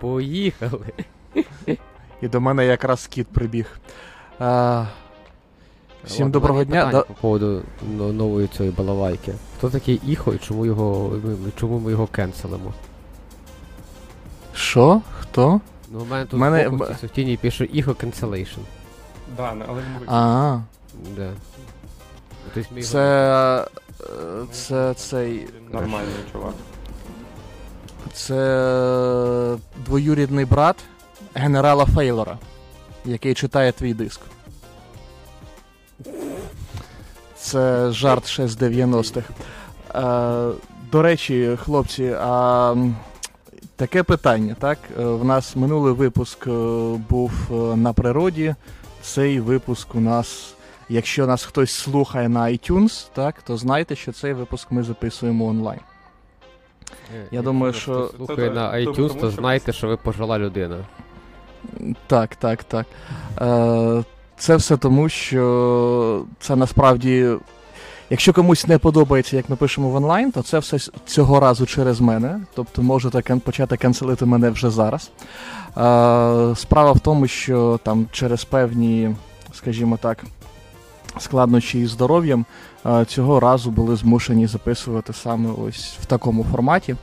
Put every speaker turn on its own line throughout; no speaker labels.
Поїхали.
І до мене якраз кіт прибіг. А, всім
Ладно,
доброго дня. Да,
По поводу нової цієї балалайки. Хто такий Іхо і чому його. ми- чому ми його кенселимо?
Що? Хто?
Ну, у мене тут
Мене-
в фокусі в тіні пише Іхо cancellation.
Да, але.
А,
Да. Тобто
це. е, Це цей.
Нормальний чувак.
Це двоюрідний брат генерала Фейлора, який читає твій диск. Це жарт ще з 90-х. Е, до речі, хлопці, а таке питання, так? Е, В нас минулий випуск е, був е, на природі. Цей випуск у нас, якщо нас хтось слухає на iTunes, так, то знайте, що цей випуск ми записуємо онлайн.
Е,
я
якщо
думаю, що-
Слухає на iTunes,
тому
то знайте, що ви пожила людина.
Так, так, так. Е, це все тому, що це насправді. Якщо комусь не подобається, як ми пишемо в онлайн, то це все цього разу через мене. Тобто можете почати канцелити мене вже зараз. Е, справа в тому, що там через певні, скажімо так, складнощі із здоров'ям е, цього разу були змушені записувати саме ось в такому форматі.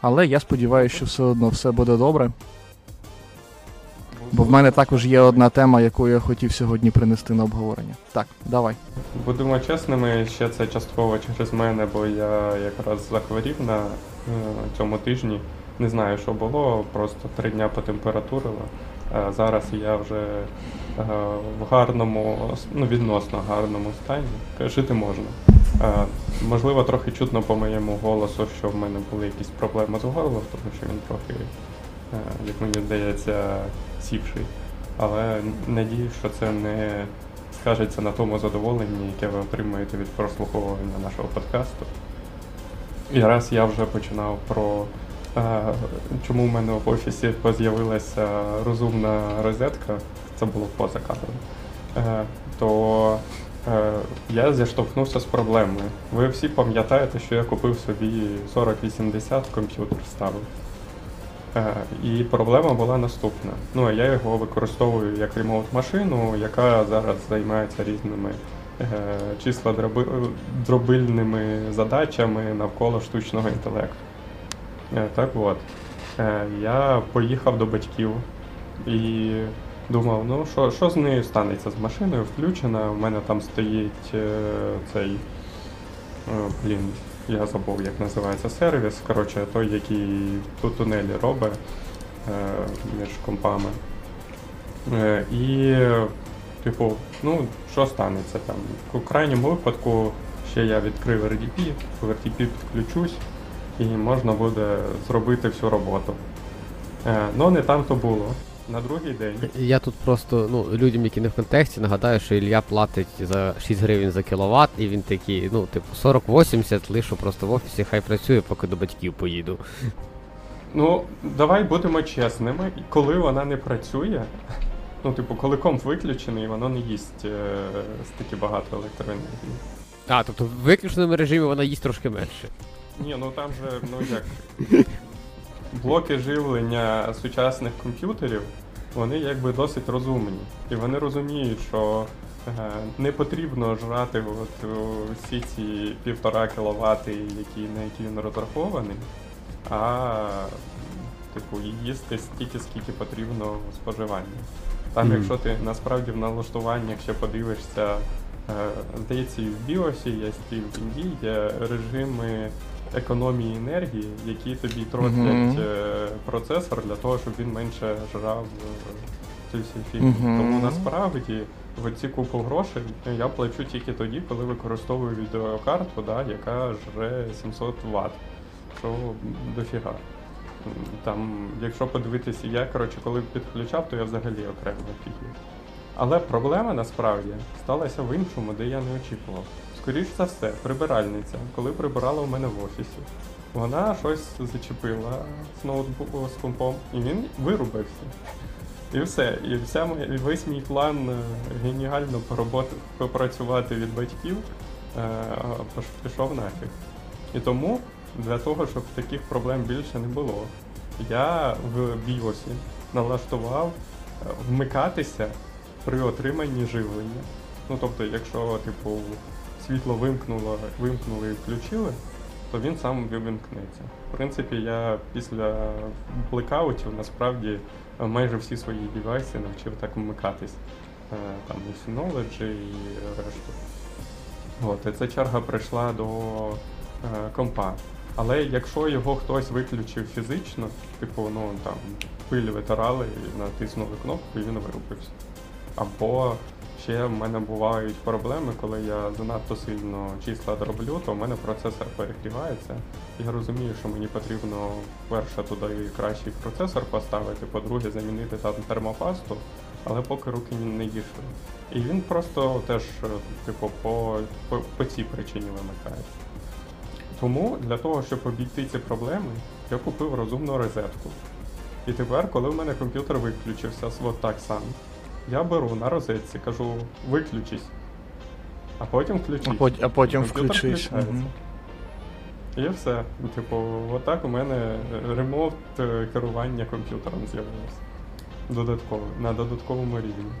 Але я сподіваюся, що все одно все буде добре. Бо в мене також є одна тема, яку я хотів сьогодні принести на обговорення. Так, давай.
Будемо чесними, ще це частково через мене, бо я якраз захворів на е, цьому тижні. Не знаю, що було, просто три дня потемпературило. Е, зараз я вже е, в гарному, ну відносно гарному стані. Жити можна. Е, можливо, трохи чутно по моєму голосу, що в мене були якісь проблеми з горлом, тому що він трохи, як мені здається, сівший. Але надію, що це не скажеться на тому задоволенні, яке ви отримуєте від прослуховування нашого подкасту. І раз я вже починав про чому в мене в офісі з'явилася розумна розетка, це було поза кадром, е, то е, я зіштовхнувся з проблемою. Ви всі пам'ятаєте, що я купив собі 4080 комп'ютер ставив. Е, І проблема була наступна. Ну, я його використовую як ремоут-машину, яка зараз займається різними е, числа дробильними задачами навколо штучного інтелекту. Е, так от, е, я поїхав до батьків і думав, ну що, що з нею станеться з машиною, включена, в мене там стоїть е, цей. Блін, я забув, як називається сервіс. Коротше, той, який тут тунелі робить між компами. І, типу, ну, що станеться там? У крайньому випадку ще я відкрив RDP, в RDP підключусь і можна буде зробити всю роботу. Е, ну, не там то було. На другий день.
Я тут просто, ну, людям, які не в контексті, нагадаю, що Ілля платить за 6 гривень за кіловат, і він такий, ну, типу, 40-80 лишу просто в офісі, хай працює, поки до батьків поїду.
Ну, давай будемо чесними. Коли вона не працює, ну, типу, коли комп виключений, воно не їсть е, стільки багато електроенергії.
А, тобто в виключеному режимі вона їсть трошки менше.
Ні, ну там же, ну як. Блоки живлення сучасних комп'ютерів, вони якби досить розумні. І вони розуміють, що е, не потрібно жрати от, о, всі ці півтора кВт, які, на які він розрахований, а типу, їсти стільки, скільки потрібно споживання. Там,
Мгм.
якщо ти насправді в налаштуваннях ще подивишся, е, здається, і в біосі є і в Індії є режими економії енергії, які тобі тротлять
Мгм.
е, процесор для того, щоб він менше жрав е, цю всю фігню.
Мгм.
Тому насправді в ці купу грошей я плачу тільки тоді, коли використовую відеокарту, да, яка жре 700 Вт, що дофіга. Там, якщо подивитися, я коротше, коли підключав, то я взагалі окремо офігів. Але проблема насправді сталася в іншому, де я не очікував. Скоріш за все, прибиральниця, коли прибирала у мене в офісі, вона щось зачепила з ноутбуку з компом, і він вирубився. І все. І вся моя, весь мій план е, геніально пороботи, попрацювати від батьків е, пішов нафіг. І тому для того, щоб таких проблем більше не було, Я в біосі налаштував е, вмикатися при отриманні живлення. Ну тобто, якщо типу світло вимкнуло, вимкнули і включили, то він сам вимкнеться. В принципі, я після блекаутів насправді е, майже всі свої девайси навчив так вмикатись. Е, Там і Synology, і решту. От, і ця черга прийшла до е, компа. Але якщо його хтось виключив фізично, типу, ну там пиль витирали натиснули кнопку, і він вирубився. Або ще в мене бувають проблеми, коли я занадто сильно числа дроблю, то в мене процесор перегрівається. Я розумію, що мені потрібно перше туди кращий процесор поставити, по-друге, замінити там термопасту, але поки руки не дійшли. І він просто теж, е, типу, по, по, по цій причині вимикається. Тому для того, щоб обійти ці проблеми, я купив розумну розетку. І тепер, коли в мене комп'ютер виключився, от так само, я беру на розетці, кажу, виключись, а потім включись.
А, пот- а потім включись.
включається. І все. Типу, отак у мене ремонт е, керування комп'ютером з'явився. Додатково, на додатковому рівні.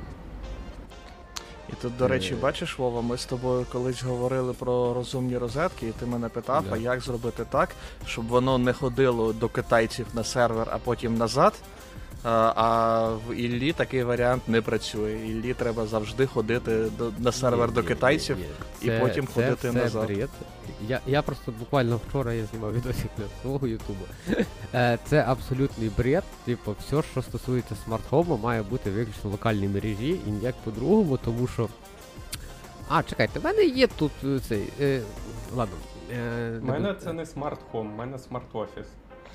І тут, до речі,
Е.
бачиш, Вова, ми з тобою колись говорили про розумні розетки, і ти мене питав,
Да.
а як зробити так, щоб воно не ходило до китайців на сервер, а потім назад. А, а в Іллі такий варіант не працює. Іллі треба завжди ходити до, на сервер
Ні,
до
ні,
китайців.
ні,
і
це-
потім
це
ходити
все
назад.
Бред. Я, я просто буквально вчора я знімав відосик для свого ютубу. Е, Це абсолютний бред. Типу, все, що стосується smart home 'у, має бути виключно в локальній мережі і ніяк по-другому, тому що. А, чекайте, в мене є тут е, цей. Е, ладно. Е,
У мене
не
це не smart home, у мене smart office.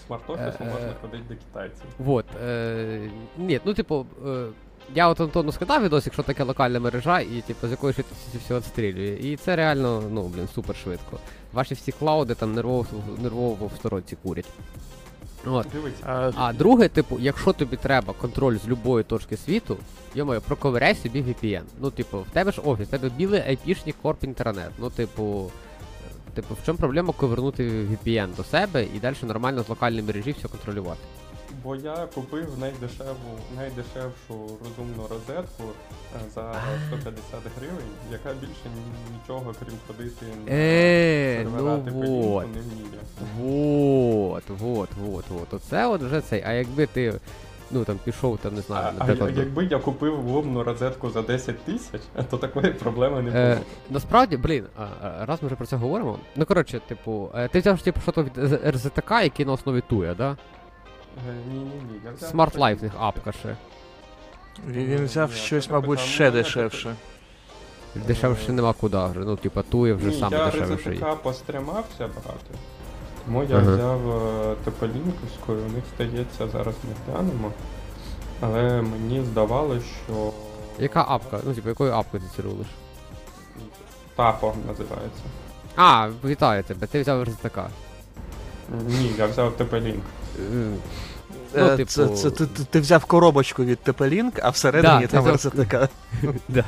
В smart office 'у
Е, е,
можна ходити до китайців.
Вот. Е, ні, ну типу, е, я от Антону скидав відосик, що таке локальна мережа, і типу з якої швидкості все відстрілює. І це реально, ну, блін, супер швидко. Ваші всі клауди там нервово, нервово в сторонці курять. От.
А,
А друге, типу, якщо тобі треба контроль з любої точки світу, йомаю, проковиряй собі VPN. Ну, типу, в тебе ж офіс, в тебе білий IP-шний корп інтернет. Ну, типу. Типу, в чому проблема повернути VPN до себе і далі нормально з локальної мережі все контролювати?
бо я купив найдешеву, найдешевшу розумну розетку е, за 150 гривень, яка більше нічого, крім ходити на
Е, ну
типу
вот.
Не вміє.
Вот, вот, вот, вот. Оце от вже цей. А якби ти, ну там пішов, там не знаю,
А, а якби я купив ломну розетку за 10 тисяч, то такої проблеми не було.
Е, насправді, блін, раз ми вже про це говоримо. Ну коротше, типу, е, ти взяв типу, що то від РЗТК, який на основі Туя, да?
Ні, ні, ні. Я взяв
Smart. Life них апка ще.
він він взяв
Ні,
щось, мабуть,
питання.
ще
Ну,
дешевше.
Дешевше нема куди. вже, Ну, типа, Туя вже
Ні,
саме
я
дешевший.
РЗТК постримався брати. Тому я
Ага.
взяв е, у них стається, зараз не глянемо. Але мені здавалося, що.
Яка апка? Ну, типу, якою апкою ти це рулиш?
Тапо називається.
А, вітаю тебе, ти взяв РЗТК.
Ні, я взяв Тополінк.
Е, Ну,
Е,
типу-
це, це, ти, ти- ти взяв коробочку від TP-Link, а всередині
Да,
там РЗТК.
Да.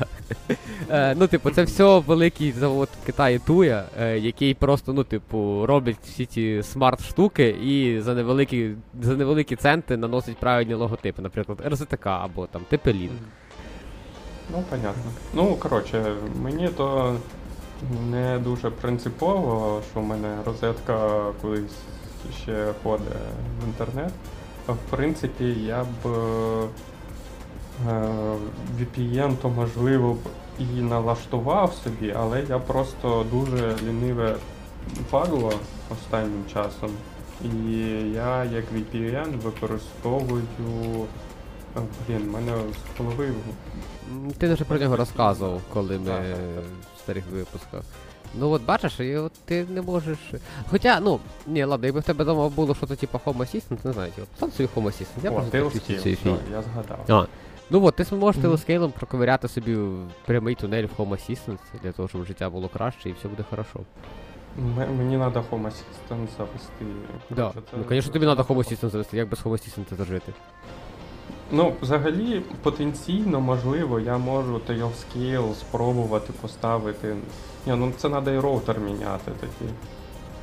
Е, ну, типу, це все великий завод Китаю Туя, е, який просто, ну, типу, робить всі ці смарт-штуки і за невеликі, за невеликі центи наносить правильні логотипи, наприклад, РЗТК або там Тепелін.
Ну, понятно. Ну, коротше, мені то не дуже принципово, що в мене розетка кудись ще ходить в інтернет. В принципі, я б е, VPN то можливо б і налаштував собі, але я просто дуже ліниве падло останнім часом. І я як VPN використовую. е, Блін, мене з голови
Ти вже про нього розказував, коли ми
Так, так,
е,
так.
в старих випусках. Ну от бачиш, і от ти не можеш. Хоча, ну, ні, ладно, якби в тебе вдома було щось типу Home Assistant, не знаю, типу, став собі Home Assistant, я
О,
просто
Tailscale,
підключу цієї
я згадав.
А, ну от, ти зможеш
Мгм.
телескейлом проковиряти собі прямий тунель в Home Assistant для того, щоб життя було краще і все буде хорошо.
М- Мені треба Home Assistant завести.
Да.
Це-
Ну, звісно, тобі треба Home Assistant завести, як без Home Assistant зажити.
Ну, взагалі, потенційно, можливо, я можу Tailscale спробувати поставити. Ні, ну це треба і роутер міняти такий.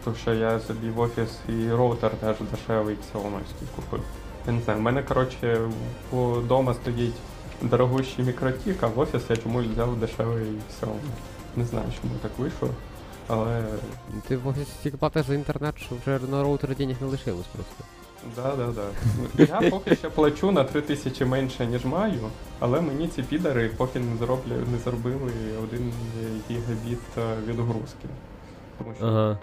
факту, що я собі в офіс і роутер теж дешевий Xiaomi купив. Я не знаю, в мене, коротше, вдома стоїть дорогущий мікротік, а в офіс я чомусь взяв дешевий Xiaomi. Не знаю, чому так вийшло, але
Ти в офісі платиш за інтернет, що вже на роутері денег не лишилось просто.
Да, да, да. Я поки що плачу на 3 тисячі менше, ніж маю, але мені ці підари поки не зроблю, не зробили один гігабіт е, відгрузки. Тому що
Ага.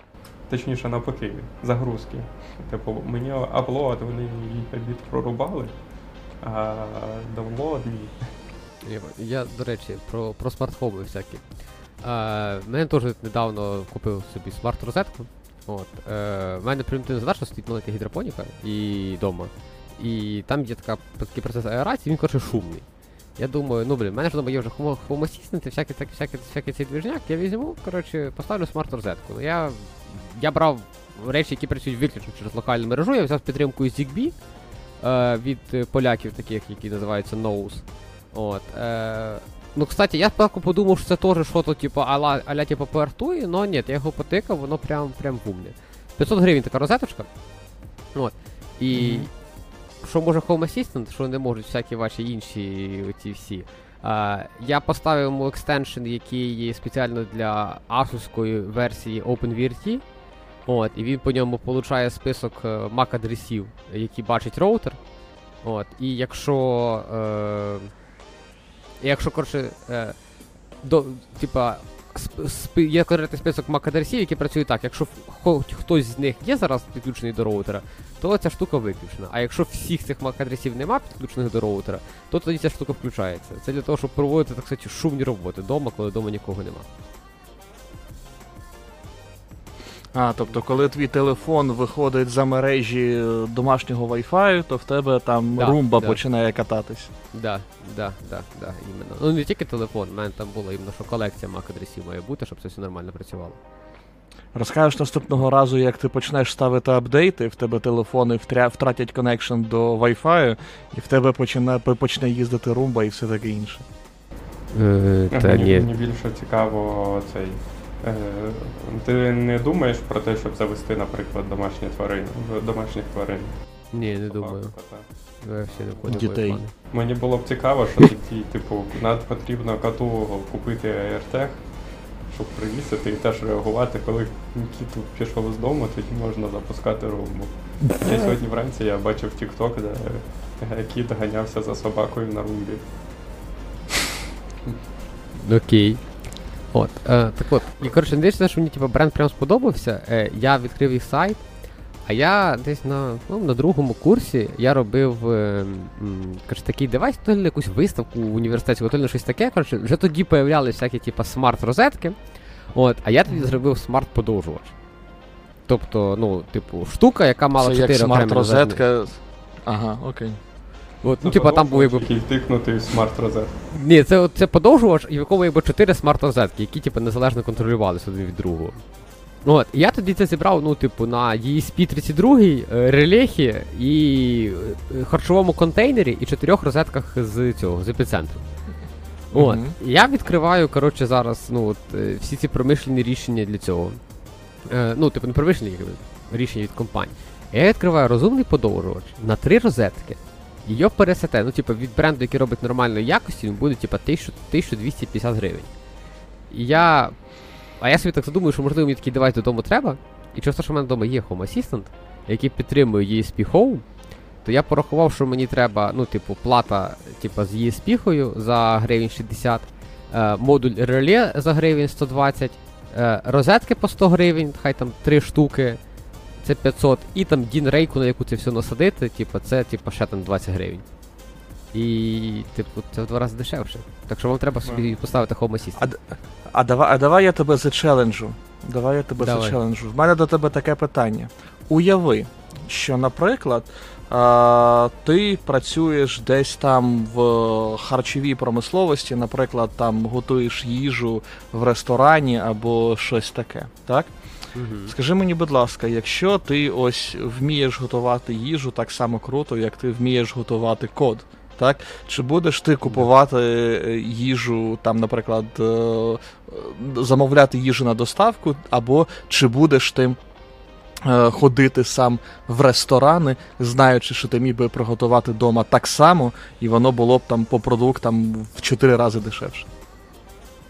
Точніше навпаки, загрузки. Типу, мені upload вони гігабіт прорубали, а download ні.
Я, до речі, про, про smart home 'и всякі. Е, мене теж недавно купив собі смарт-розетку. От, е, в мене примітивна задача стоїть маленька гідропоніка і вдома. І там є така, такий процес аерації, він коротше шумний. Я думаю, ну блін, в мене ж вдома є вже Home всякий, всякий, всякий, всякий цей движняк, я візьму, коротше, поставлю смарт-розетку. Ну, я, я брав речі, які працюють виключно через локальну мережу, я взяв підтримку ZigBee е, від поляків, таких, які називаються Nose. От, е, ну, кстати, я спочатку подумав, що це теж що то, типу, аля, аля типу, поартує, но ні, я його потикав, воно прям, прям гумне. 500 гривень така розеточка. От. І
Мгм.
що може Home Assistant, що не можуть всякі ваші інші оці всі. А, я поставив йому екстеншн, який є спеціально для Asus версії OpenVRT. От, і він по ньому получає список е, MAC-адресів, які бачить роутер. От, і якщо. Е, якщо, коротше, е, до, типа, є конкретний список MAC-адресів, які працюють так. Якщо хтось з них є зараз підключений до роутера, то ця штука виключена. А якщо всіх цих MAC-адресів нема підключених до роутера, то тоді ця штука включається. Це для того, щоб проводити, так сказати, шумні роботи вдома, коли вдома нікого нема.
А, тобто, коли твій телефон виходить за межі е, домашнього Wi-Fi, то в тебе там
Да,
румба
да.
починає кататись.
Да, да, да, да, іменно. Ну не тільки телефон, в мене там було іменно, що колекція MAC-адресів має бути, щоб це все нормально працювало.
Розкажеш наступного разу, як ти почнеш ставити апдейти, в тебе телефони втря... втратять connection до Wi-Fi, і в тебе почне, почне їздити румба і все таке інше.
Е,
мені, мені більше цікаво цей. Е, ти не думаєш про те, щоб завести, наприклад, домашні тварини, домашніх тварин?
Ні, не
Собаку,
думаю.
кота.
Я ще не входив в
Дітей.
плани.
Мені було б цікаво, що такі, типу, над потрібно коту купити AirTag, щоб привісити і теж реагувати, коли кіт пішов з дому, тоді можна запускати румбу. Я сьогодні вранці я бачив TikTok, де е, кіт ганявся за собакою на румбі.
Окей. От, е, так от, і коротше, не дивишся, що мені типу, бренд прям сподобався. Е, я відкрив їх сайт, а я десь на, ну, на другому курсі я робив е, м, коротше, такий девайс, то ли якусь виставку в університеті, то ли щось таке. Коротше, вже тоді появлялися всякі типу, смарт-розетки. От, а я тоді зробив смарт-подовжувач. Тобто, ну, типу, штука, яка мала
Це
4
як смарт-розетка. Ага, окей.
От, ну, типа, там був якби
Який втикнутий в смарт-розет...
Ні, це, це подовжувач, і в якому якби 4 смарт-розетки, які типу, незалежно контролювалися один від другого. От, і я тоді це зібрав, ну, типу, на ESP32, е, релехі і е, харчовому контейнері і чотирьох розетках з цього, з епіцентру. От. І Я відкриваю, коротше, зараз ну, от, е, всі ці промишлені рішення для цього. Е, ну, типу, не промишлені рішення від компаній. Я відкриваю розумний подовжувач на три розетки. Його пересете, ну, типу, від бренду, який робить нормальної якості, він буде, типу, 1000 1250 гривень. І я. А я собі так задумую, що можливо мені такий девайс додому треба. І через те, що в мене вдома є Home Assistant, який підтримує ESP Home, то я порахував, що мені треба, ну, типу, плата типу, з ESP-хою за гривень 60, е, модуль реле за гривень 120, е, розетки по 100 гривень, хай там 3 штуки, це 500, і там дін рейку, на яку це все насадити, типу, це типу, ще там 20 гривень. І, типу, це в два рази дешевше. Так що вам треба собі поставити Home Assistant.
А, а, давай, а давай я тебе зачеленджу. Давай я тебе
Давай.
зачеленджу. В мене до тебе таке питання. Уяви, що, наприклад, а, ти працюєш десь там в харчовій промисловості, наприклад, там готуєш їжу в ресторані або щось таке, так?
Мгм.
Скажи мені, будь ласка, якщо ти ось вмієш готувати їжу так само круто, як ти вмієш готувати код, так? Чи будеш ти купувати е, їжу, там, наприклад, е, замовляти їжу на доставку, або чи будеш ти е, ходити сам в ресторани, знаючи, що ти міг би приготувати вдома так само, і воно було б там по продуктам в 4 рази дешевше.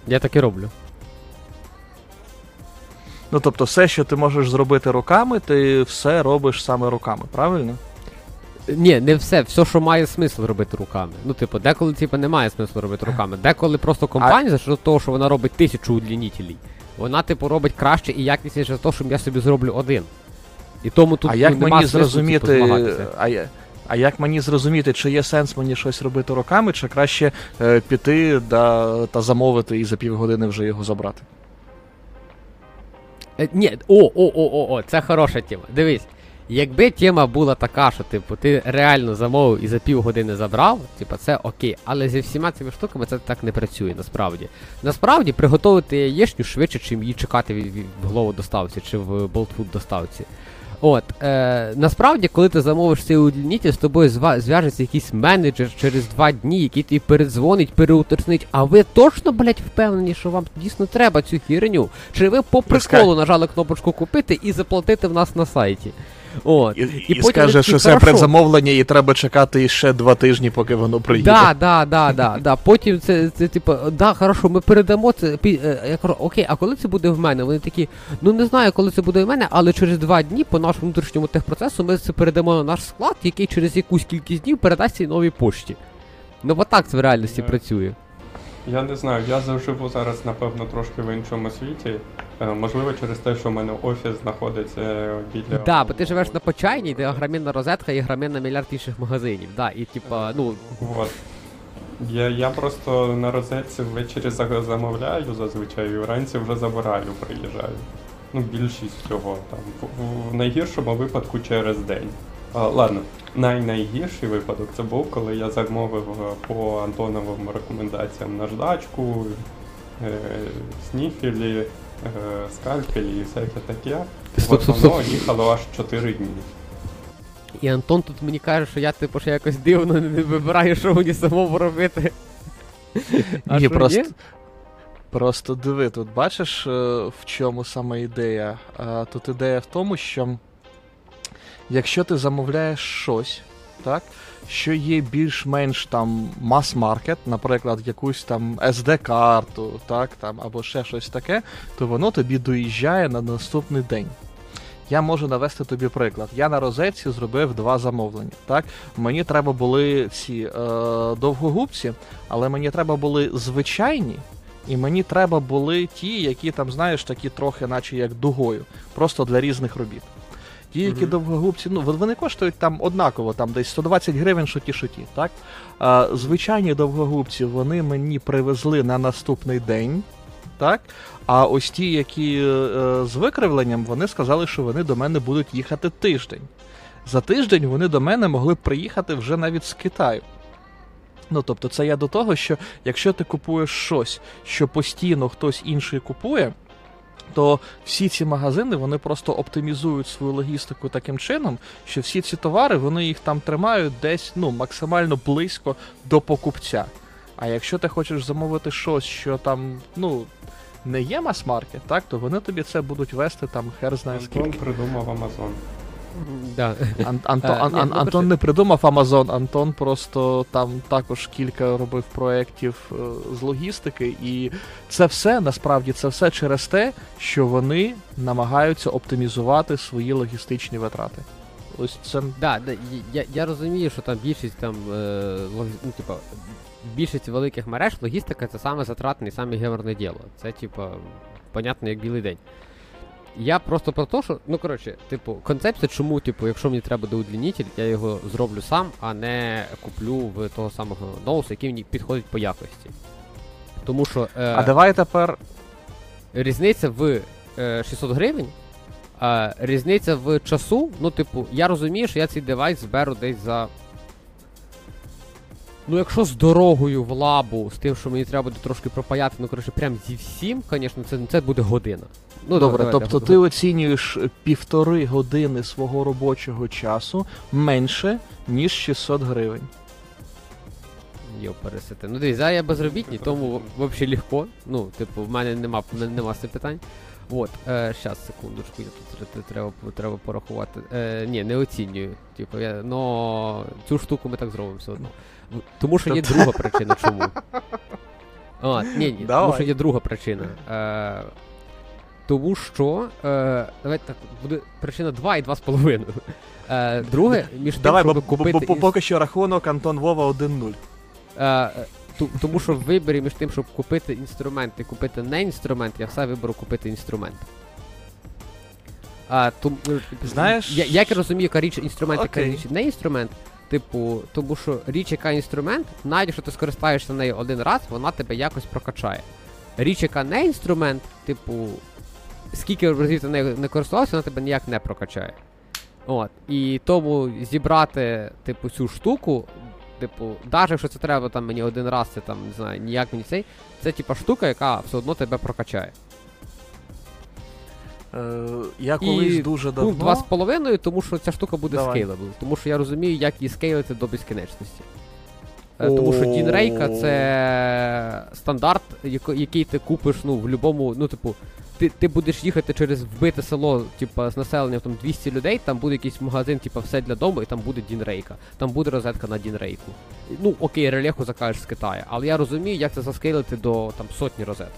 Я так і роблю.
Ну тобто, все, що ти можеш зробити руками, ти все робиш саме руками, правильно?
Ні, не все, все, що має смисл робити руками. Ну, типу, деколи типу, немає смислу робити руками. Деколи просто компанія, за що того, що вона робить тисячу удлінітелей, вона, типу, робить краще і якісніше за те, що я собі зроблю один. І тому тут
а як
ну,
мені
смислу,
зрозуміти,
типу,
а, я- а як мені зрозуміти, чи є сенс мені щось робити руками, чи краще е, піти да, та замовити і за півгодини вже його забрати?
Е, ні, о, о, о, о, о, це хороша тема. Дивись, якби тема була така, що типу, ти реально замовив і за півгодини забрав, типу, це окей. Але зі всіма цими штуками це так не працює насправді. Насправді приготувати яєчню швидше, чим її чекати в, від, в голову доставці чи в болтфуд доставці. От, е, насправді, коли ти замовиш цей удлінітель, з тобою зв'яжеться якийсь менеджер через два дні, який тобі передзвонить, переуточнить, а ви точно, блядь, впевнені, що вам дійсно треба цю хірню? Чи ви по приколу нажали кнопочку купити і заплатити в нас на сайті? От.
І, і,
потім
скаже, що це предзамовлення, і треба чекати ще два тижні, поки воно приїде.
Да, да, да, да, да. Потім це, це типу, да, хорошо, ми передамо це. е, Я кажу, окей, а коли це буде в мене? Вони такі, ну не знаю, коли це буде в мене, але через два дні по нашому внутрішньому техпроцесу ми це передамо на наш склад, який через якусь кількість днів передасть цій новій пошті. Ну от так це в реальності працює.
Я не знаю, я заживу зараз, напевно, трошки в іншому світі. Е, Можливо, через те, що в мене офіс знаходиться біля.
Да, бо ти живеш на почайній, де грамінна розетка і грамінна мільярд інших магазинів. Да, і типа, ну,
От. Я, я просто на розетці ввечері за- замовляю зазвичай, і вранці вже забираю, приїжджаю. Ну, більшість всього там. В, в найгіршому випадку через день. Ладно, най-найгірший випадок це був, коли я замовив е, по Антоновим рекомендаціям наждачку, е, сніфілі, е, скальпелі і всяке таке.
Стоп,
От
стоп,
воно їхало аж 4 дні.
і Антон тут мені каже, що я типу ще якось дивно не вибираю, що мені самому робити. А
Ні,
що,
просто,
ні?
просто диви, тут бачиш, в чому саме ідея? Тут ідея в тому, що якщо ти замовляєш щось, так, що є більш-менш там мас-маркет, наприклад, якусь там SD-карту, так, там, або ще щось таке, то воно тобі доїжджає на наступний день. Я можу навести тобі приклад. Я на розетці зробив два замовлення. Так? Мені треба були ці е, довгогубці, але мені треба були звичайні, і мені треба були ті, які там, знаєш, такі трохи, наче як дугою, просто для різних робіт. Ті, які
Мгм.
довгогубці, ну вони коштують там однаково, там десь 120 гривень, що ті, що ті, так? А, звичайні довгогубці вони мені привезли на наступний день, так? А ось ті, які е, е, з викривленням, вони сказали, що вони до мене будуть їхати тиждень. За тиждень вони до мене могли б приїхати вже навіть з Китаю. Ну, тобто, це я до того, що якщо ти купуєш щось, що постійно хтось інший купує, то всі ці магазини вони просто оптимізують свою логістику таким чином, що всі ці товари вони їх там тримають десь ну, максимально близько до покупця. А якщо ти хочеш замовити щось, що там, ну. Не є мас-маркет, так, то вони тобі це будуть вести там хер знає
Антон
скільки.
придумав Амазон.
Да.
Ан- Анто-
Е,
Ан-
ні,
Ан-
ну,
Антон не придумав Amazon, Антон просто там також кілька робив проєктів е, з логістики, і це все насправді це все через те, що вони намагаються оптимізувати свої логістичні витрати. Ось це
Да, да, я, я розумію, що там більшість там е, логі... ну, типа, більшість великих мереж логістика це саме затратне і саме геморне діло. Це, типа, понятно, як білий день. Я просто про те, що, ну коротше, типу, концепція, чому, типу, якщо мені треба до удлінітель, я його зроблю сам, а не куплю в того самого ноуса, який мені підходить по якості. Тому що е,
А давай тепер.
різниця в е, 600 гривень, а різниця в часу, ну, типу, я розумію, що я цей девайс зберу десь за. Ну, якщо з дорогою в лабу, з тим, що мені треба буде трошки пропаяти, ну коротше, прям зі всім, звісно, це, це буде година. Ну,
Добре,
давайте,
тобто ти оцінюєш півтори години свого робочого часу менше, ніж 600 гривень.
Йо, пересити. Ну зараз я безробітний, тому взагалі легко. Ну, типу, в мене нема, нема з цим питань. От, е, щас, секундочку, я тут треба, треба порахувати. Е, ні, не оцінюю. Типу, я, но цю штуку ми так зробимо все одно. Тому що є друга причина, чому. А, ні, ні, тому що є друга причина. Е, тому що. Е, давайте так, буде причина 2 і 2,5. Е, друге, між тим,
Давай,
щоб
бо,
купити.
бо, бо поки що рахунок Антон Вова 1-0.
Е, ту- тому що в виборі між тим, щоб купити інструмент і купити не інструмент, я все виберу купити інструмент. А, тому, е,
Знаєш-
я, як я розумію, яка річ інструмент, яка
Окей.
річ не інструмент. Типу, тому що річ, яка інструмент, навіть якщо ти скористаєшся нею один раз, вона тебе якось прокачає. Річ, яка не інструмент, типу, скільки разів ти нею не користувався, вона тебе ніяк не прокачає. От. І тому зібрати, типу, цю штуку, типу, навіть якщо це треба там мені один раз, це там, не знаю, ніяк мені цей, це типа штука, яка все одно тебе прокачає.
Е, я колись
І,
дуже
Ну,
давно.
два з половиною, тому що ця штука буде scalable. Тому що я розумію, як її скейлити до безкінечності. Е, Тому що DIN-рейка це стандарт, який ти купиш ну, в будь-якому, ну, типу, ти, ти будеш їхати через вбите село, типу, з населенням там 200 людей, там буде якийсь магазин, типу, все для дому, і там буде DIN-рейка. Там буде розетка на DIN-рейку. Ну, окей, релеху закажеш з Китаю, але я розумію, як це заскейлити до там сотні розеток.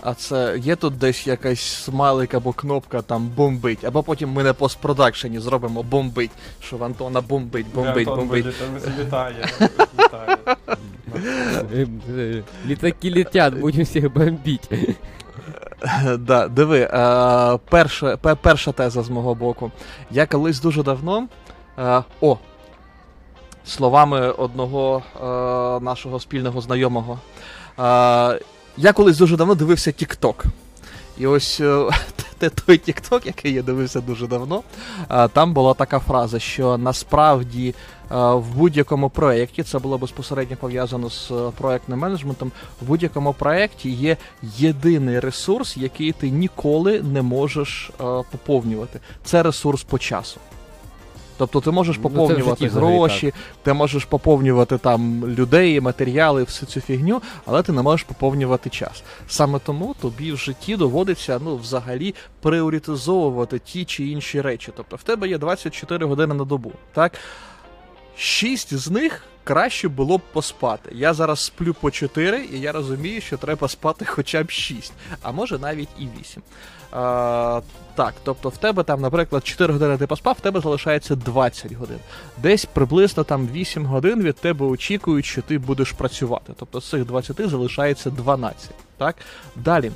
А це є тут десь якась смайлик або кнопка там бомбить, або потім ми на постпродакшені зробимо бомбить, що в Антона бомбить, бомбить,
Антон
бомбить.
Е, е, Літаки летять, будемо всіх бомбити.
Да, диви, е, перша, перша теза з мого боку. Я колись дуже давно. Е, о! Словами одного е, нашого спільного знайомого. Е, я колись дуже давно дивився TikTok. І ось е, те- той Тікток, який я дивився дуже давно, там була така фраза, що насправді е, в будь-якому проєкті, це було безпосередньо пов'язано з е, проєктним менеджментом, в будь-якому проєкті є єдиний ресурс, який ти ніколи не можеш е, поповнювати. Це ресурс по часу. Тобто ти можеш
Ну,
поповнювати
взагалі
гроші, ти можеш поповнювати там людей, матеріали, всю цю фігню, але ти не можеш поповнювати час. Саме тому тобі в житті доводиться ну, взагалі пріоритизовувати ті чи інші речі. Тобто в тебе є 24 години на добу. Так? Шість з них краще було б поспати. Я зараз сплю по 4, і я розумію, що треба спати хоча б 6, а може навіть і 8. Так, тобто в тебе там, наприклад, 4 години ти поспав, в тебе залишається 20 годин. Десь приблизно там 8 годин від тебе очікують, що ти будеш працювати. Тобто з цих 20 залишається 12. Так? Далі.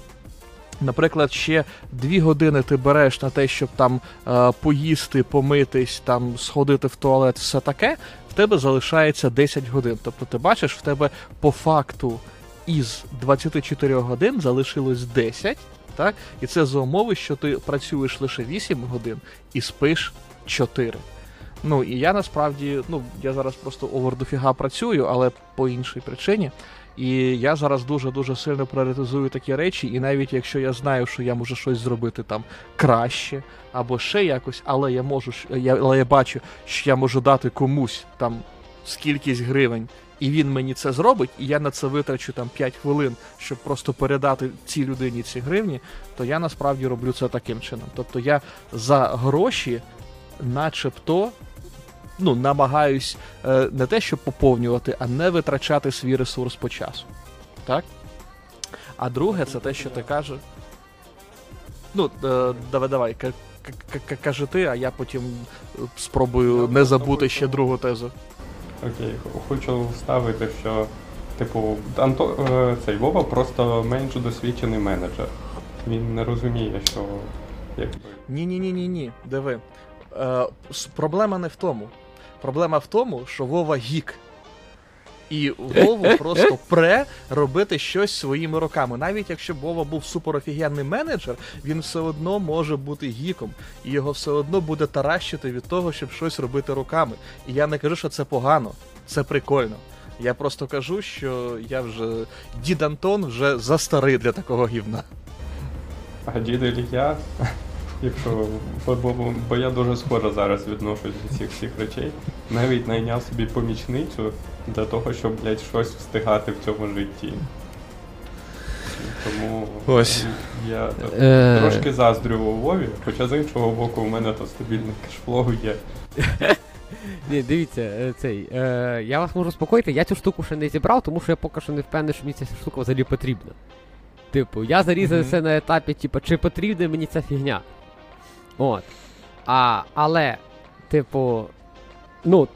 Наприклад, ще 2 години ти береш на те, щоб там е, поїсти, помитись, там сходити в туалет, все таке, в тебе залишається 10 годин. Тобто ти бачиш, в тебе по факту із 24 годин залишилось 10, так? І це за умови, що ти працюєш лише 8 годин і спиш 4. Ну і я насправді, ну я зараз просто овердофіга працюю, але по іншій причині. І я зараз дуже-дуже сильно пріоритизую такі речі, і навіть якщо я знаю, що я можу щось зробити там краще або ще якось, але я можу я, але я бачу, що я можу дати комусь там скількись гривень, і він мені це зробить, і я на це витрачу там 5 хвилин, щоб просто передати цій людині ці гривні, то я насправді роблю це таким чином. Тобто я за гроші, начебто, ну, намагаюсь е, не те, щоб поповнювати, а не витрачати свій ресурс по часу. Так? А друге, це те, що ти кажеш. Ну, е, давай, давай, ка- ка- ка- кажи ти, а я потім е, спробую не забути ще другу тезу.
Окей, хочу вставити, що, типу, Анто, е, цей Вова просто менш досвідчений менеджер. Він не розуміє, що якби.
Ні, ні, ні, ні, ні. Диви. Е, проблема не в тому. Проблема в тому, що Вова гік. І Вову просто пре робити щось своїми руками. Навіть якщо Вова був суперофігенний менеджер, він все одно може бути гіком, і його все одно буде таращити від того, щоб щось робити руками. І я не кажу, що це погано, це прикольно. Я просто кажу, що я вже дід Антон вже застарий для такого гівна.
А дід Ілля, якщо бо, бо, бо я дуже схоже зараз відношусь до цих всіх речей, навіть найняв собі помічницю для того, щоб, блядь, щось встигати в цьому житті. Тому
Ось.
я
Е,
трошки заздрю у Вові, хоча з іншого боку, у мене то стабільний кешфлоу є.
Ні, дивіться, е, цей. Е, я вас можу спокоїти, я цю штуку ще не зібрав, тому що я поки що не впевнений, що мені ця штука взагалі потрібна. Типу, я зарізав
Мгм.
це на етапі, типу, чи потрібна мені ця фігня. От. А, але, типу, ну,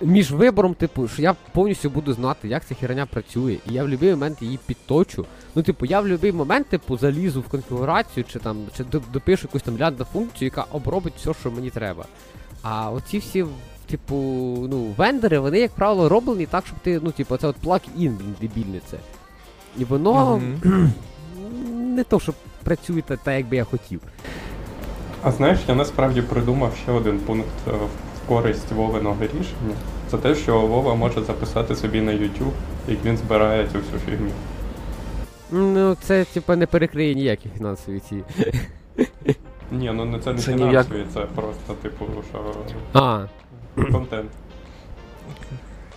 між вибором, типу, що я повністю буду знати, як ця херня працює, і я в будь-який момент її підточу. Ну, типу, я в будь-який момент, типу, залізу в конфігурацію, чи там, чи допишу якусь там лянда функцію, яка обробить все, що мені треба. А оці всі, типу, ну, вендори, вони, як правило, роблені так, щоб ти, ну, типу, це от плаг-ін, блін, дебільне це. І воно
Мгм.
не то, що працює так, як би я хотів.
А знаєш, я насправді придумав ще один пункт е, в користь Вовиного рішення. Це те, що Вова може записати собі на YouTube, як він збирає цю всю фігню.
Ну, це, типа не перекриє ніякі фінансові ці.
Ні, ну не це не
Це ні в
фінансові, це просто, типу, що
А.
контент.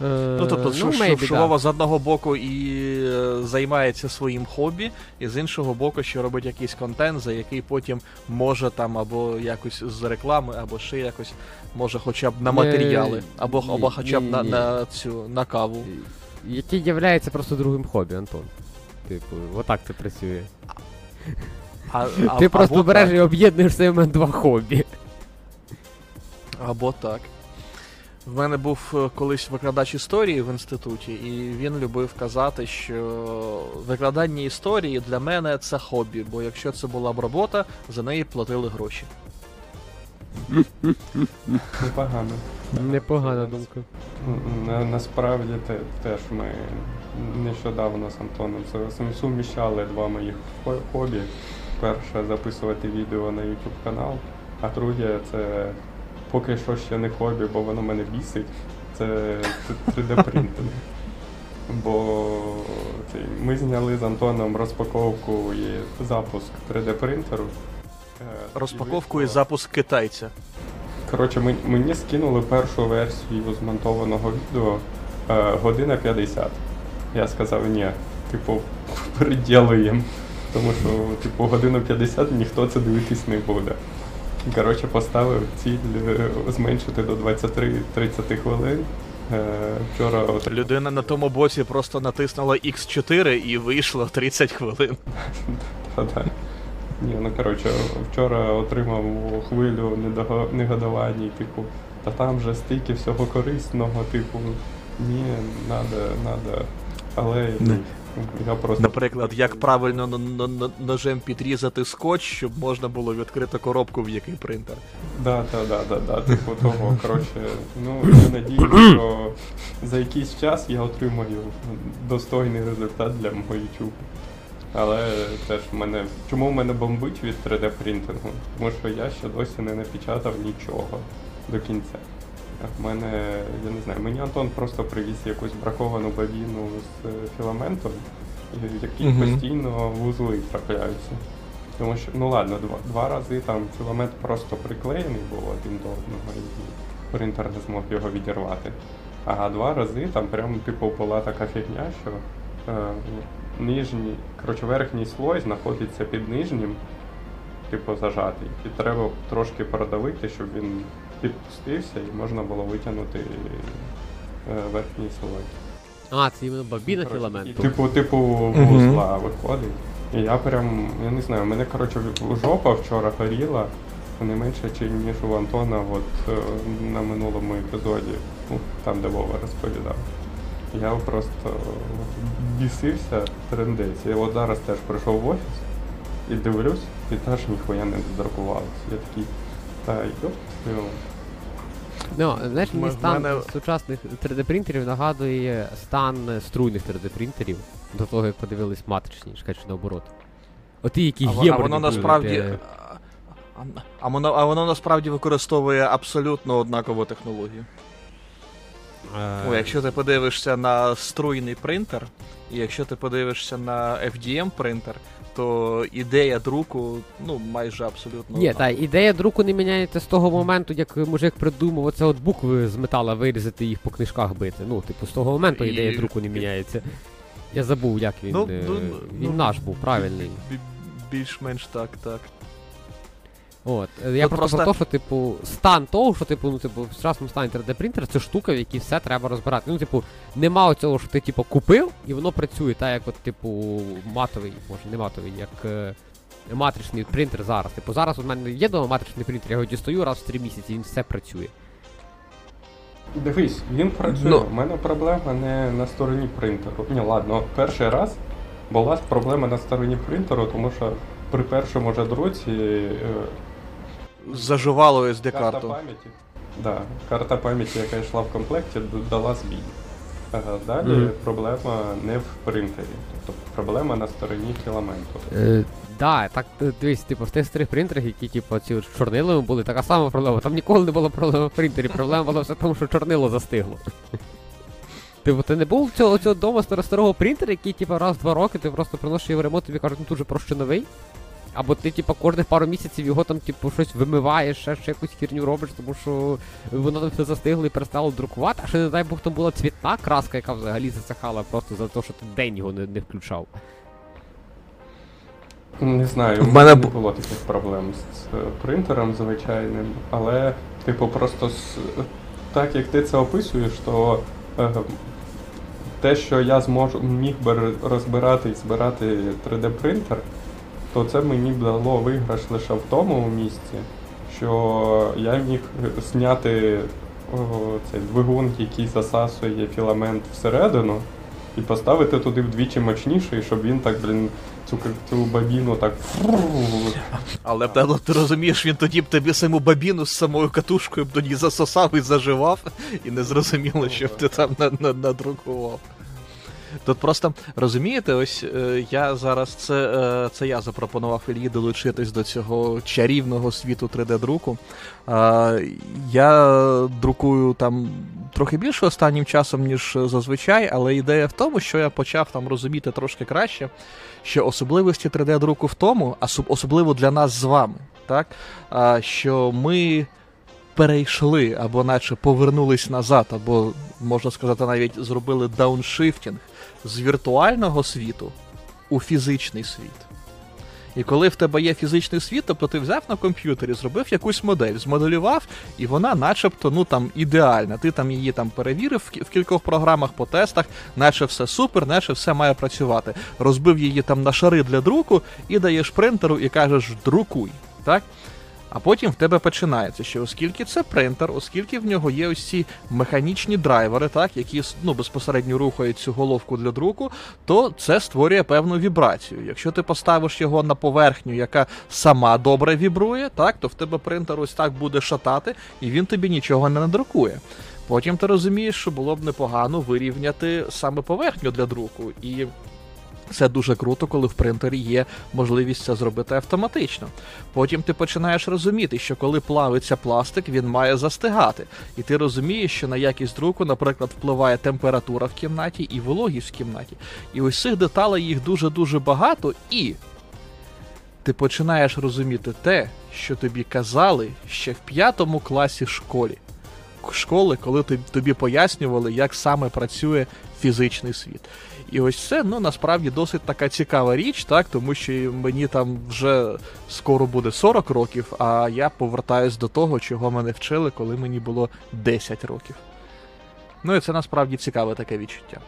Е,
Ну, тобто, що,
maybe,
що
да.
Вова з одного боку і е, займається своїм хобі, і з іншого боку, що робить якийсь контент, за який потім може там або якось з реклами, або ще якось, може хоча б на матеріали, або,
ні,
або хоча б на,
ні, ні.
на цю на каву.
Який являється просто другим хобі, Антон. Типу, отак це працює.
А, а,
Ти просто береш
так,
і об'єднуєш в в два хобі.
Або так. В мене був е, колись викладач історії в інституті, і він любив казати, що викладання історії для мене це хобі, бо якщо це була б робота, за неї платили гроші.
Непогано.
Непогана думка.
На, насправді те, теж ми нещодавно з Антоном це- сум- суміщали два моїх хо- хобі. Перше записувати відео на YouTube канал, а друге це поки що ще не хобі, бо воно мене бісить. Це 3D принтинг. Бо цей, ми зняли з Антоном розпаковку і запуск 3D принтеру. Е, і
Розпаковку і запуск китайця.
Коротше, мені скинули першу версію змонтованого відео е, година 50. Я сказав, ні, типу, переділуємо. Тому що, типу, годину 50 ніхто це дивитись не буде. Коротше, поставив ціль е, зменшити до 23-30 хвилин. Е, Вчора от
Людина на тому боці просто натиснула X4 і вийшло 30 хвилин.
Ні, ну коротше, вчора отримав хвилю недого- типу, та там же стільки всього корисного, типу, ні, надо, надо. Але я просто.
Наприклад, як правильно ножем підрізати скотч, щоб можна було відкрити коробку, в який принтер.
Да, да, да, да, да, типу того. Коротше, ну я надію, що за якийсь час я отримаю достойний результат для мого YouTube. Але теж в мене. Чому в мене бомбить від 3D принтингу? Тому що я ще досі не напечатав нічого до кінця. В мене, я не знаю, мені Антон просто привіз якусь браковану бабіну з е, філаментом, і в якій
Мгм.
постійно вузли трапляються. Тому що, ну ладно, два, два рази там філамент просто приклеєний був один до одного, і принтер не змог його відірвати. А два рази там прям типу була така фігня, що е, нижній, коротше, верхній слой знаходиться під нижнім, типу зажатий. І треба трошки продавити, щоб він підпустився і можна було витягнути е, верхній слой.
А, це іменно бабіна
Коротше,
філаменту.
Типу, типу вузла виходить. І я прям, я не знаю, мене коротше жопа вчора горіла не менше, чи ніж у Антона от, е, на минулому епізоді, ну, там, де Вова розповідав. Я просто бісився трендець. Я от зараз теж прийшов в офіс і дивлюсь, і теж ніхуя не додрукувалося. Я такий, та йоп,
Ну, знаєш, мені
в
стан
мене-
сучасних 3D-принтерів нагадує стан струйних 3D-принтерів до того, як подивились матричні, ж кажуть, наоборот. Оті, які
А, во- а воно насправді. А, а, воно, а воно насправді використовує абсолютно однакову технологію.
Е,
О, якщо ти подивишся на струйний принтер, і якщо ти подивишся на FDM принтер, то ідея друку ну майже абсолютно.
Ні,
однакова.
та ідея друку не міняється з того моменту, як мужик придумав оце от букви з метала вирізати і їх по книжках бити. Ну, типу, з того моменту
І-
ідея друку не міняється. Я забув, як він.
Ну,
е,
ну,
він
ну,
наш був, правильний.
Більш-менш так, так.
От. е, Я
Тут
просто про те, що, типу, стан того, що, типу, ну, типу, в сучасному стані 3D принтер це штука, в якій все треба розбирати. Ну, типу, нема оцього, що ти, типу, купив, і воно працює, так як от, типу, матовий, може, не матовий, як е, матричний принтер зараз. Типу, зараз у мене є дома матричний принтер, я його дістаю раз в 3 місяці, він все працює.
Дивись, він працює.
Ну.
У мене проблема не на стороні принтеру. Ні, ладно, перший раз була проблема на стороні принтеру, тому що при першому же друці е,
Заживало SD
карта
карту.
пам'яті. Да, карта пам'яті, яка йшла в комплекті, дала збій. Ага, далі
Мгм.
проблема не в принтері, тобто проблема на стороні філаменту.
Е, да, так е, дивись, типу, в тих старих принтерах, які, типу, ці чорнилами були, така сама проблема. Там ніколи не було проблеми в принтері. Проблема була все в тому, що чорнило застигло. Типу, ти не був цього, цього дома старо- старого принтера, який, типу, раз в два роки ти просто приносиш його в ремонт, тобі кажуть, ну тут же проще новий. Або ти, типу, кожних пару місяців його там, типу, щось вимиваєш, ще, ще якусь херню робиш, тому що воно там все застигло і перестало друкувати, а ще не дай Бог там була цвітна краска, яка взагалі засихала просто за те, що ти день його не, не включав.
Не знаю,
В мене
не було таких проблем з е, принтером звичайним, але, типу, просто з, так як ти це описуєш, то е, те, що я зможу міг би розбирати і збирати 3D принтер, то це мені дало виграш лише в тому місці, що я міг зняти цей двигун, який засасує філамент всередину, і поставити туди вдвічі мощніший, щоб він так, блін, цю, цю бабіну так.
Але певно, ти розумієш, він тоді б тобі саму бабіну з самою катушкою б тоді засосав і заживав, і не зрозуміло, що б ти там на- на- надрукував. Тут просто розумієте, ось е, я зараз це, е, це я запропонував Ільї долучитись до цього чарівного світу 3D-друку. Е, я друкую там трохи більше останнім часом, ніж зазвичай, але ідея в тому, що я почав там розуміти трошки краще, що особливості 3D-друку в тому, особ- особливо для нас з вами, так, а, що ми перейшли або наче повернулись назад, або, можна сказати, навіть зробили дауншифтінг з віртуального світу у фізичний світ. І коли в тебе є фізичний світ, тобто ти взяв на комп'ютері, зробив якусь модель, змоделював, і вона начебто ну там ідеальна. Ти там її там перевірив в кількох програмах по тестах, наче все супер, наче все має працювати. Розбив її там на шари для друку і даєш принтеру і кажеш друкуй. Так? А потім в тебе починається, що оскільки це принтер, оскільки в нього є ось ці механічні драйвери, так, які ну, безпосередньо рухають цю головку для друку, то це створює певну вібрацію. Якщо ти поставиш його на поверхню, яка сама добре вібрує, так, то в тебе принтер ось так буде шатати, і він тобі нічого не надрукує. Потім ти розумієш, що було б непогано вирівняти саме поверхню для друку. І це дуже круто, коли в принтері є можливість це зробити автоматично. Потім ти починаєш розуміти, що коли плавиться пластик, він має застигати. І ти розумієш, що на якість друку, наприклад, впливає температура в кімнаті і вологість в кімнаті. І ось цих деталей їх дуже-дуже багато, і ти починаєш розуміти те, що тобі казали ще в п'ятому класі школі. Школи, коли тобі- пояснювали, як саме працює фізичний світ. І ось це ну насправді досить така цікава річ, так тому що мені там вже скоро буде 40 років, а я повертаюсь до того, чого мене вчили, коли мені було 10 років. Ну і це насправді цікаве таке відчуття.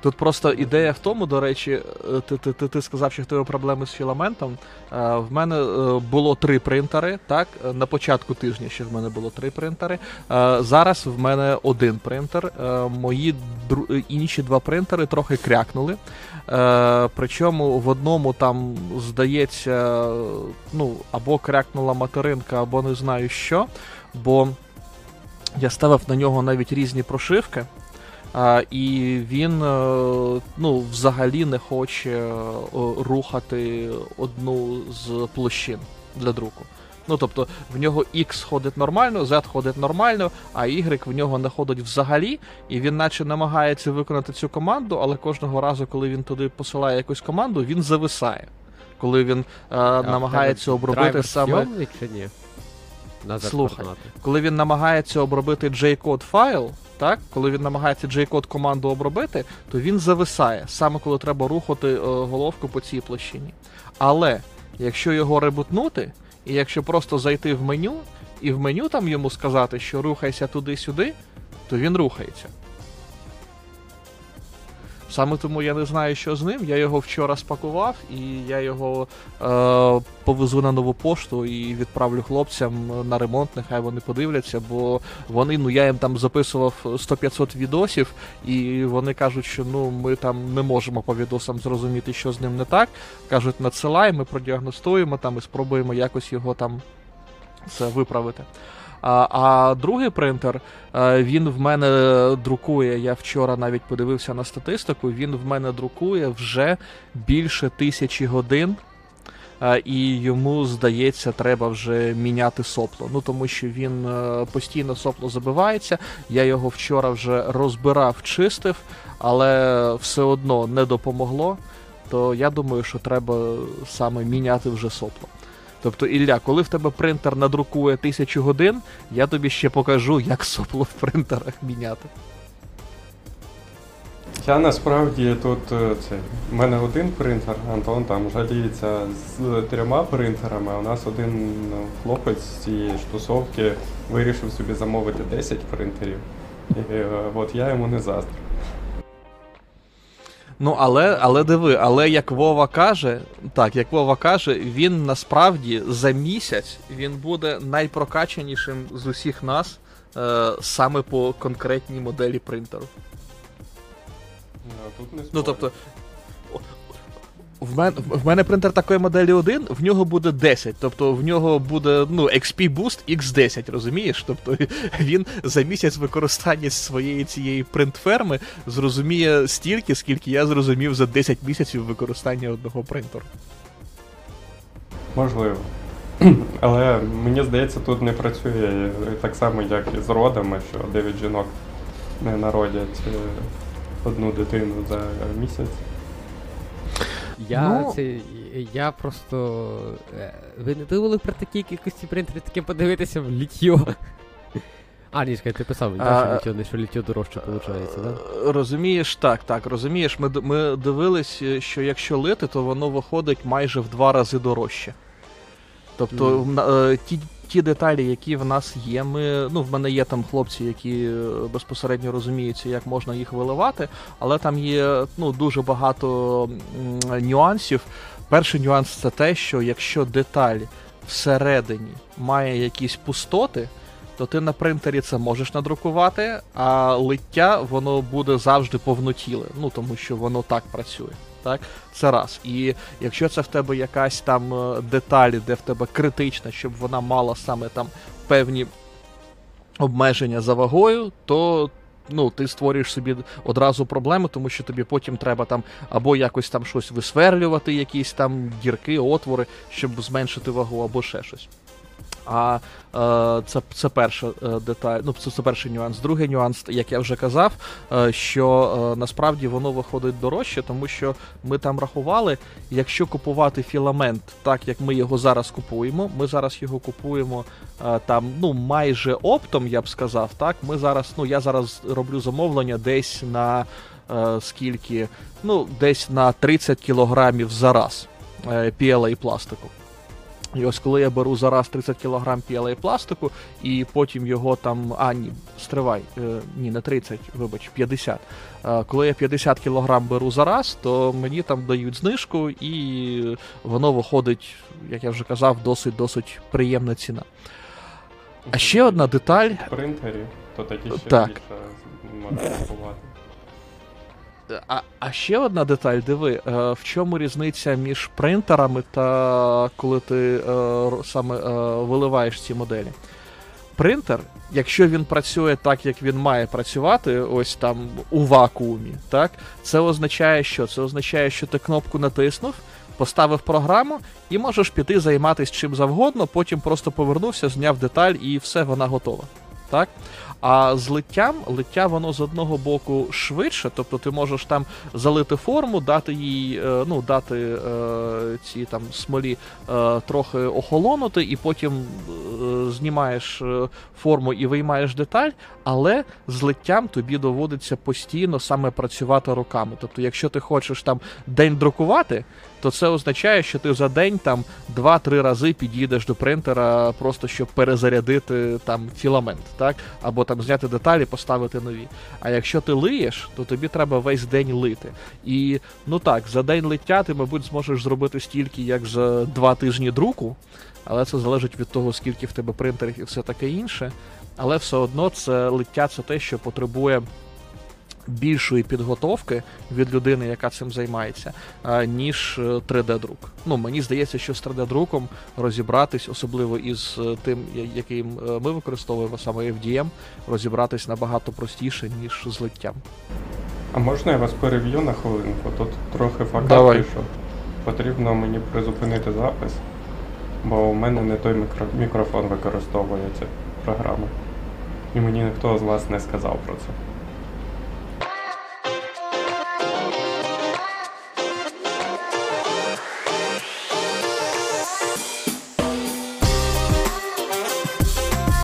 Тут просто ідея в тому, до речі, е, ти, ти, ти, ти сказав, що в тебе проблеми з філаментом. Е, В мене е, було три принтери. Так, на початку тижня ще в мене було три принтери. Зараз в мене один принтер. Мої інші два принтери трохи крякнули. Причому в одному там, здається, ну, або крякнула материнка, або не знаю що. Бо я ставив на нього навіть різні прошивки. А, і він е, ну, взагалі не хоче е, рухати одну з площин для друку. Ну, тобто, в нього X ходить нормально, Z ходить нормально, а Y в нього не ходить взагалі, і він наче намагається виконати цю команду, але кожного разу, коли він туди посилає якусь команду, він зависає. Коли він е, намагається обробити саме.
чи ні? Назад
Слухай.
координати.
коли він намагається обробити J-код файл, так, коли він намагається J-код команду обробити, то він зависає, саме коли треба рухати е, головку по цій площині. Але якщо його ребутнути, і якщо просто зайти в меню, і в меню там йому сказати, що рухайся туди-сюди, то він рухається. Саме тому я не знаю, що з ним. Я його вчора спакував, і я його е, повезу на нову пошту і відправлю хлопцям на ремонт, нехай вони подивляться, бо вони, ну я їм там записував 100-500 відосів, і вони кажуть, що ну ми там не можемо по відосам зрозуміти, що з ним не так. Кажуть, надсилай, ми продіагностуємо там і спробуємо якось його там це виправити. А, а другий принтер, е, він в мене друкує. Я вчора навіть подивився на статистику. Він в мене друкує вже більше тисячі годин. е, І йому, здається, треба вже міняти сопло. Ну тому що він е, постійно сопло забивається. Я його вчора вже розбирав, чистив, але все одно не допомогло. То я думаю, що треба саме міняти вже сопло. Тобто, Ілля, коли в тебе принтер надрукує тисячу годин, я тобі ще покажу, як сопло в принтерах міняти.
Я насправді тут е, це. У мене один принтер, Антон там жаліється з трьома принтерами, у нас один ну, хлопець з цієї ж тусовки вирішив собі замовити 10 принтерів. І е, от я йому не заздрю.
Ну, але, але диви, але як Вова каже, так, як Вова каже, він насправді за місяць він буде найпрокачанішим з усіх нас е, саме по конкретній моделі принтеру.
Ну, Тут не
Ну тобто. В мене, в мене принтер такої моделі 1, в нього буде 10. Тобто в нього буде ну, XP Boost X10, розумієш? Тобто він за місяць використання своєї цієї принтферми зрозуміє стільки, скільки я зрозумів за 10 місяців використання одного принтеру.
Можливо. Але мені здається, тут не працює так само, як і з родами, що 9 жінок не народять е, одну дитину за місяць.
Я
Ну-
це. Я просто. е, Ви не думали про такі кількості принтерів таке подивитися в літьо? А, ні, ти писав,
А,
що літьо, не що літьо дорожче виходить, так?
Е, Розумієш, так, так, розумієш, ми, ми дивились, е, що якщо лити, то воно виходить майже в два рази дорожче. Тобто, е, ті, ті деталі, які в нас є, ми, ну, в мене є там хлопці, які е, безпосередньо розуміються, як можна їх виливати, але там є ну, дуже багато нюансів. Перший нюанс це те, що якщо деталь всередині має якісь пустоти, то ти на принтері це можеш надрукувати, а лиття воно буде завжди повнотіле, ну тому що воно так працює. Так, це раз. І якщо це в тебе якась там е, деталь, де в тебе критична, щоб вона мала саме там певні обмеження за вагою, то ну, ти створюєш собі одразу проблеми, тому що тобі потім треба там або якось там щось висверлювати, якісь там дірки, отвори, щоб зменшити вагу, або ще щось. А е, це, це перша е, деталь, ну це, це перший нюанс. Другий нюанс, як я вже казав, е, що е, насправді воно виходить дорожче, тому що ми там рахували, якщо купувати філамент так, як ми його зараз купуємо, ми зараз його купуємо е, там ну майже оптом, я б сказав. Так, ми зараз, ну я зараз роблю замовлення десь на е, скільки, ну десь на 30 кілограмів за раз е, PLA пластику. І ось коли я беру зараз 30 кг PLA пластику, і потім його там. А, ні, стривай, е, ні, не 30, вибач, 50. Е, коли я 50 кг беру зараз, то мені там дають знижку, і воно виходить, як я вже казав, досить досить приємна ціна. А ще одна деталь.
В принтері, то такі ще
Так.
більше можна купувати.
А, а ще одна деталь, диви, е, в чому різниця між принтерами та коли ти е, саме е, виливаєш ці моделі. Принтер, якщо він працює так, як він має працювати, ось там у вакуумі, так, це означає, що? Це означає, що ти кнопку натиснув, поставив програму і можеш піти займатися чим завгодно, потім просто повернувся, зняв деталь і все, вона готова. Так? А з литтям, лиття воно з одного боку швидше, тобто ти можеш там залити форму, дати їй, е, ну, дати е, ці там смолі е, трохи охолонути, і потім е, знімаєш е, форму і виймаєш деталь, але з литтям тобі доводиться постійно саме працювати руками. Тобто, якщо ти хочеш там день друкувати, то це означає, що ти за день там 2-3 рази під'їдеш до принтера, просто щоб перезарядити там філамент, так? Або там зняти деталі, поставити нові. А якщо ти лиєш, то тобі треба весь день лити. І ну так, за день лиття ти, мабуть, зможеш зробити стільки, як за 2 тижні друку, але це залежить від того, скільки в тебе принтерів і все таке інше. Але все одно це лиття це те, що потребує більшої підготовки від людини, яка цим займається, ніж 3D-друк. Ну, мені здається, що з 3D-друком розібратись, особливо із е, тим, яким е, ми використовуємо саме FDM, розібратись набагато простіше, ніж з литтям.
А можна я вас перев'ю на хвилинку? Тут трохи факап вийшов. Потрібно мені призупинити запис, бо у мене не той мікро- мікрофон використовує ця програма. І мені ніхто з вас не сказав про це.